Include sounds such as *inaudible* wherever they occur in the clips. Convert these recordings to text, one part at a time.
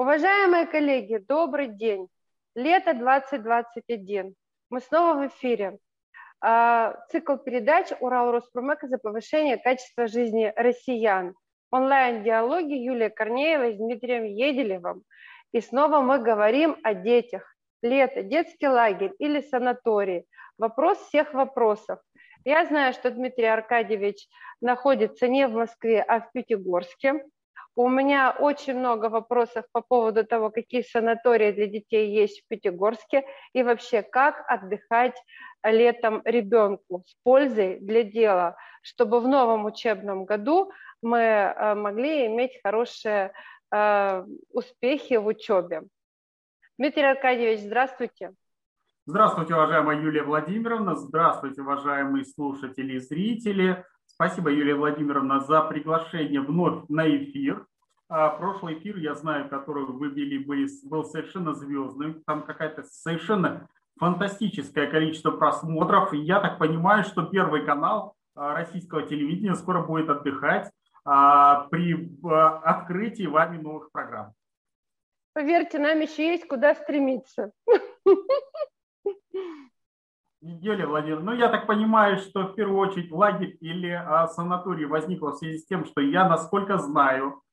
Уважаемые коллеги, добрый день. Лето 2021. Мы снова в эфире. А, цикл передач «Урал Роспромека за повышение качества жизни россиян». Онлайн-диалоги Юлия Корнеева с Дмитрием Еделевым. И снова мы говорим о детях. Лето, детский лагерь или санаторий. Вопрос всех вопросов. Я знаю, что Дмитрий Аркадьевич находится не в Москве, а в Пятигорске. У меня очень много вопросов по поводу того, какие санатории для детей есть в Пятигорске и вообще как отдыхать летом ребенку с пользой для дела, чтобы в новом учебном году мы э, могли иметь хорошие э, успехи в учебе. Дмитрий Аркадьевич, здравствуйте. Здравствуйте, уважаемая Юлия Владимировна. Здравствуйте, уважаемые слушатели и зрители. Спасибо, Юлия Владимировна, за приглашение вновь на эфир. А прошлый эфир, я знаю, который вы вели, был совершенно звездным. Там какая-то совершенно фантастическое количество просмотров. И я так понимаю, что Первый канал а, российского телевидения скоро будет отдыхать а, при открытии вами новых программ. Поверьте, нам еще есть куда стремиться. Юлия Владимировна, ну я так понимаю, что в первую очередь лагерь или а, санаторий возникло в связи с тем, что я, насколько знаю, а,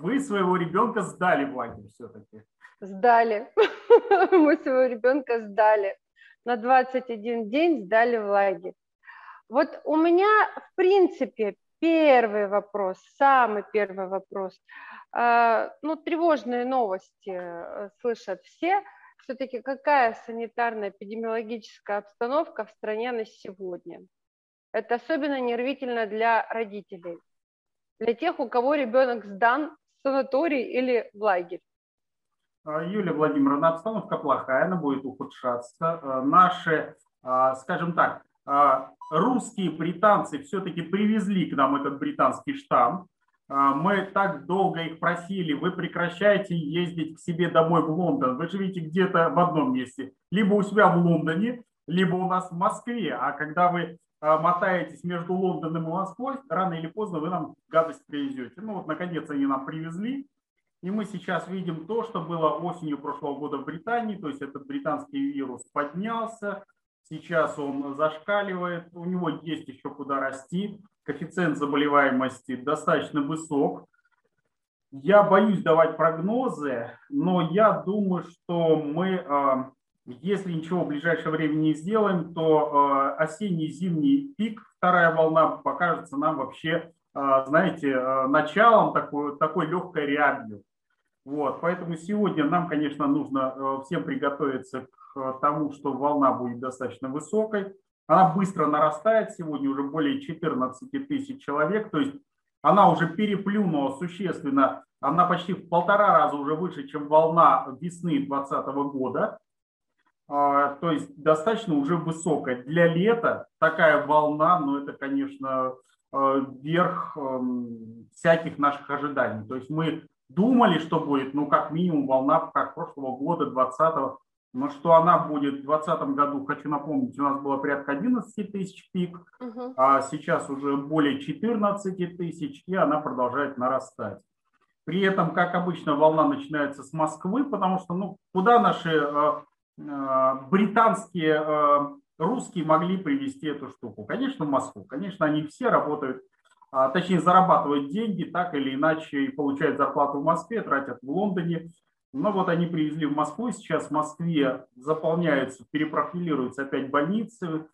вы своего ребенка сдали в лагерь все-таки. Сдали. *laughs* Мы своего ребенка сдали. На 21 день сдали в лагерь. Вот у меня, в принципе, первый вопрос, самый первый вопрос. А, ну, тревожные новости э, слышат все – все-таки какая санитарная эпидемиологическая обстановка в стране на сегодня. Это особенно нервительно для родителей, для тех, у кого ребенок сдан в санаторий или в лагерь. А, Юлия Владимировна, обстановка плохая, она будет ухудшаться. А, наши, а, скажем так, русские британцы все-таки привезли к нам этот британский штамм. Мы так долго их просили, вы прекращайте ездить к себе домой в Лондон, вы живете где-то в одном месте, либо у себя в Лондоне, либо у нас в Москве, а когда вы мотаетесь между Лондоном и Москвой, рано или поздно вы нам гадость привезете. Ну вот, наконец, они нам привезли, и мы сейчас видим то, что было осенью прошлого года в Британии, то есть этот британский вирус поднялся, сейчас он зашкаливает, у него есть еще куда расти, коэффициент заболеваемости достаточно высок. Я боюсь давать прогнозы, но я думаю, что мы, а, если ничего в ближайшее время не сделаем, то а, осенний-зимний пик, вторая волна покажется нам вообще, а, знаете, началом такой, такой легкой рябью. Вот, поэтому сегодня нам, конечно, нужно всем приготовиться к тому, что волна будет достаточно высокой. Она быстро нарастает, сегодня уже более 14 тысяч человек, то есть она уже переплюнула существенно, она почти в полтора раза уже выше, чем волна весны 2020 года. А, то есть достаточно уже высокая. Для лета такая волна, ну это, конечно, а, верх эм, всяких наших ожиданий. То есть мы думали, что будет, ну, как минимум волна, как прошлого года, 20 но что она будет в 2020 году, хочу напомнить, у нас было порядка 11 тысяч пик, угу. а сейчас уже более 14 тысяч, и она продолжает нарастать. При этом, как обычно, волна начинается с Москвы, потому что ну, куда наши э, э, британские э, русские могли привести эту штуку? Конечно, в Москву. Конечно, они все работают, э, точнее, зарабатывают деньги так или иначе и получают зарплату в Москве, тратят в Лондоне. Но вот они привезли в Москву, сейчас в Москве заполняются, перепрофилируются опять больницы.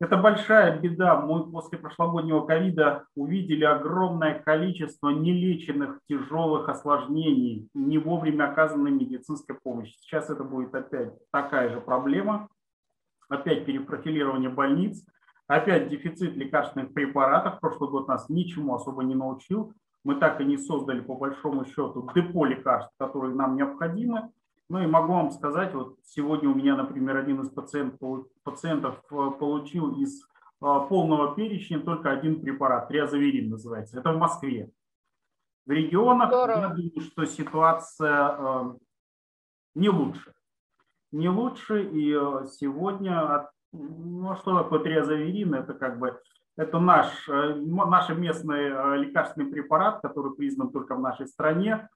Это большая беда. Мы после прошлогоднего ковида увидели огромное количество нелеченных тяжелых осложнений, не вовремя оказанной медицинской помощи. Сейчас это будет опять такая же проблема. Опять перепрофилирование больниц, опять дефицит лекарственных препаратов. Прошлый год нас ничему особо не научил мы так и не создали по большому счету депо лекарств, которые нам необходимы. Ну и могу вам сказать, вот сегодня у меня, например, один из пациентов, пациентов э, получил из э, полного перечня только один препарат, триазоверин называется. Это в Москве. В регионах, Здорово. я думаю, что ситуация э, не лучше. Не лучше, и сегодня, ну что такое триазоверин, это как бы это наш, наш местный лекарственный препарат, который признан только в нашей стране.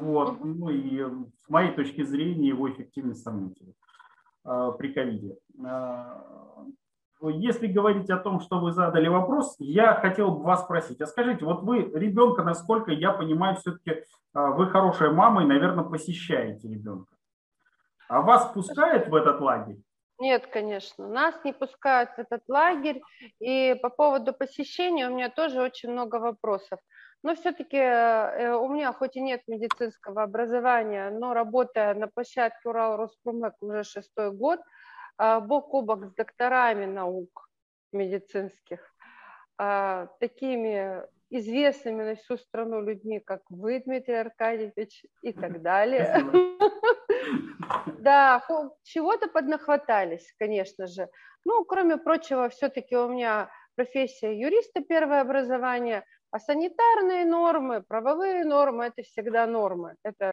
Вот. Ну и с моей точки зрения его эффективность сомнительна при ковиде. Если говорить о том, что вы задали вопрос, я хотел бы вас спросить, а скажите, вот вы ребенка, насколько я понимаю, все-таки вы хорошая мама и, наверное, посещаете ребенка. А вас пускают в этот лагерь? Нет, конечно, нас не пускают в этот лагерь. И по поводу посещения у меня тоже очень много вопросов. Но все-таки э, у меня хоть и нет медицинского образования, но работая на площадке Урал Роспромек уже шестой год, а, бок о бок с докторами наук медицинских, а, такими известными на всю страну людьми, как вы, Дмитрий Аркадьевич, и так далее. *laughs* Да, чего-то поднахватались, конечно же. Ну, кроме прочего, все-таки у меня профессия юриста, первое образование, а санитарные нормы, правовые нормы – это всегда нормы. Это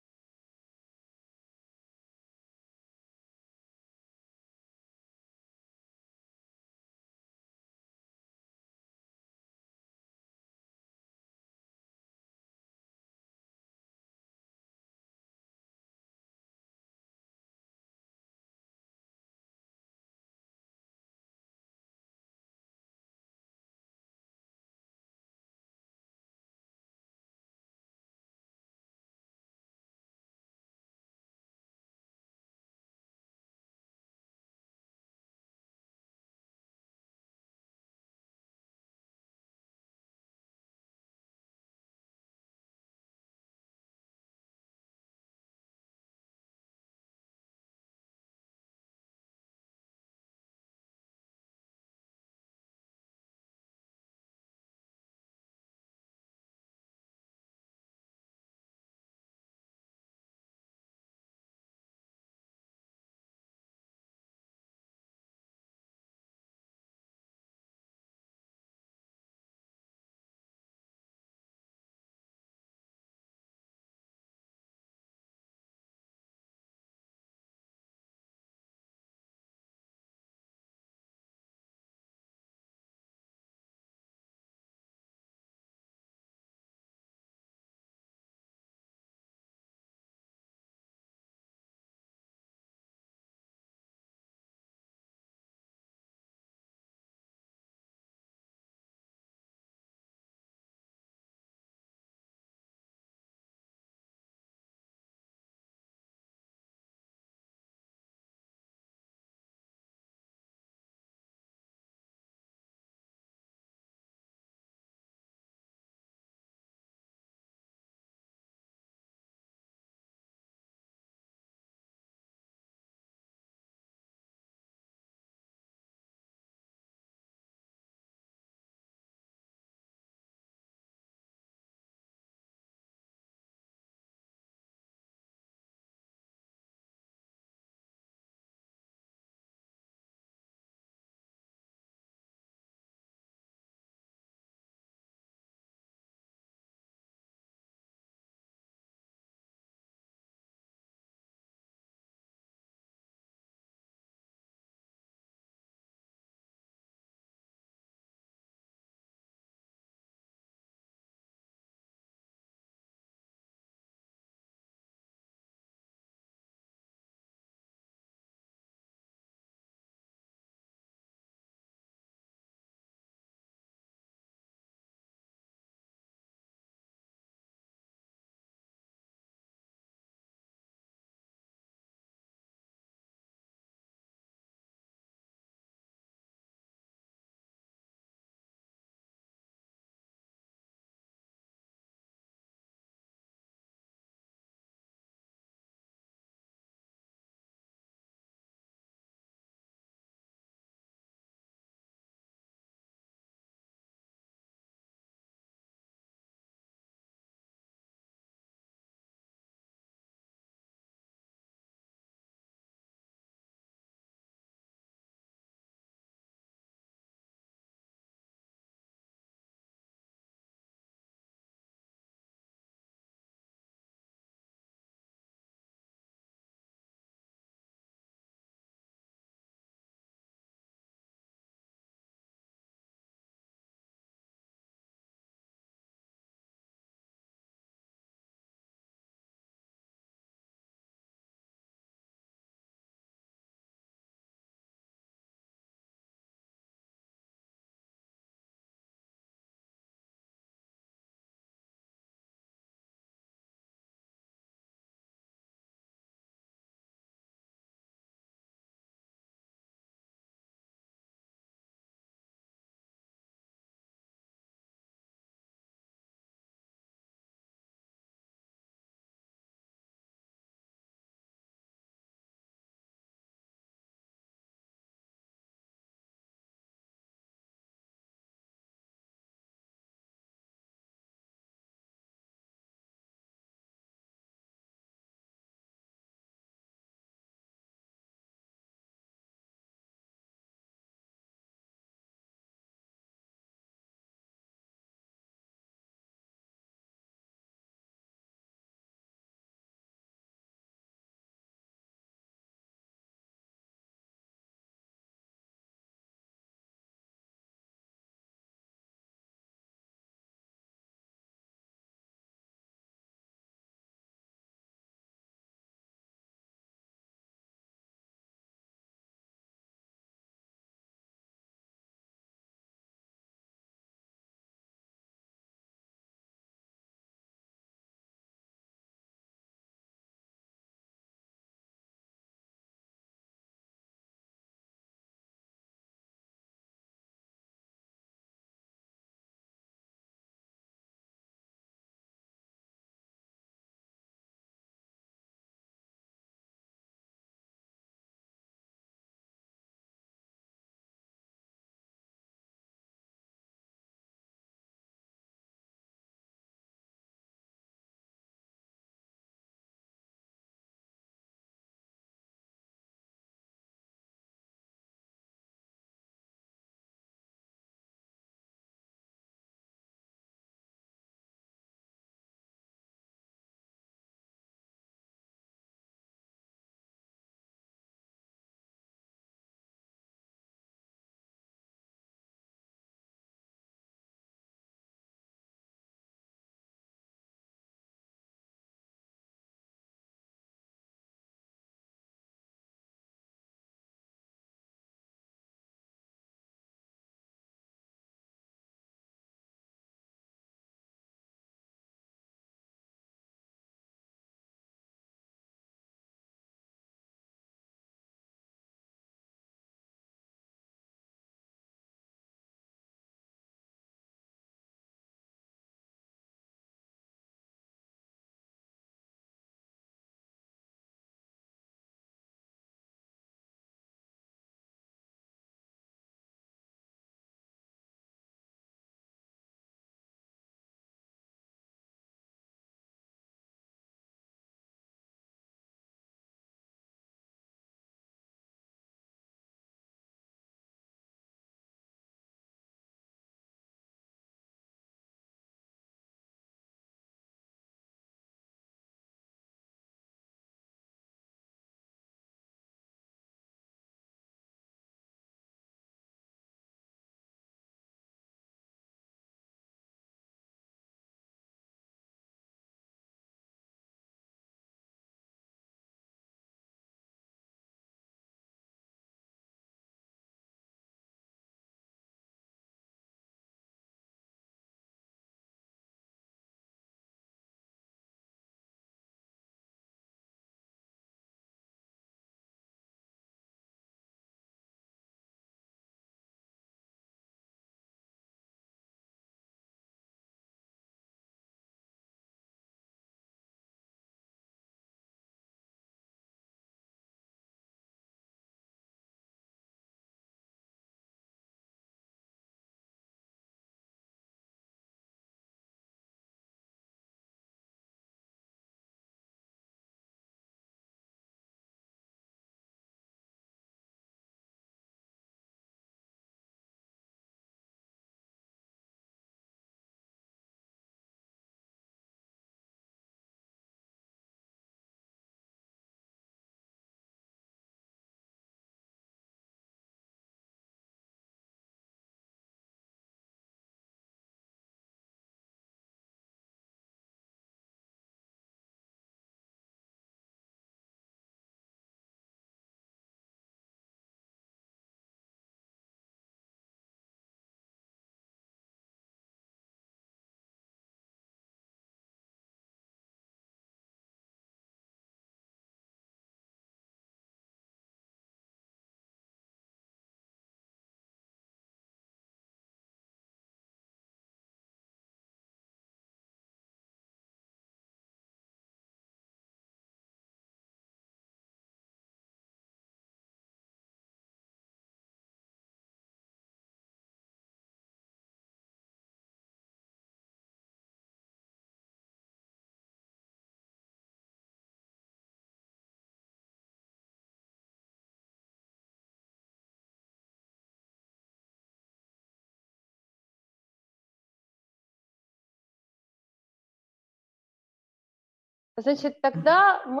значит, тогда мы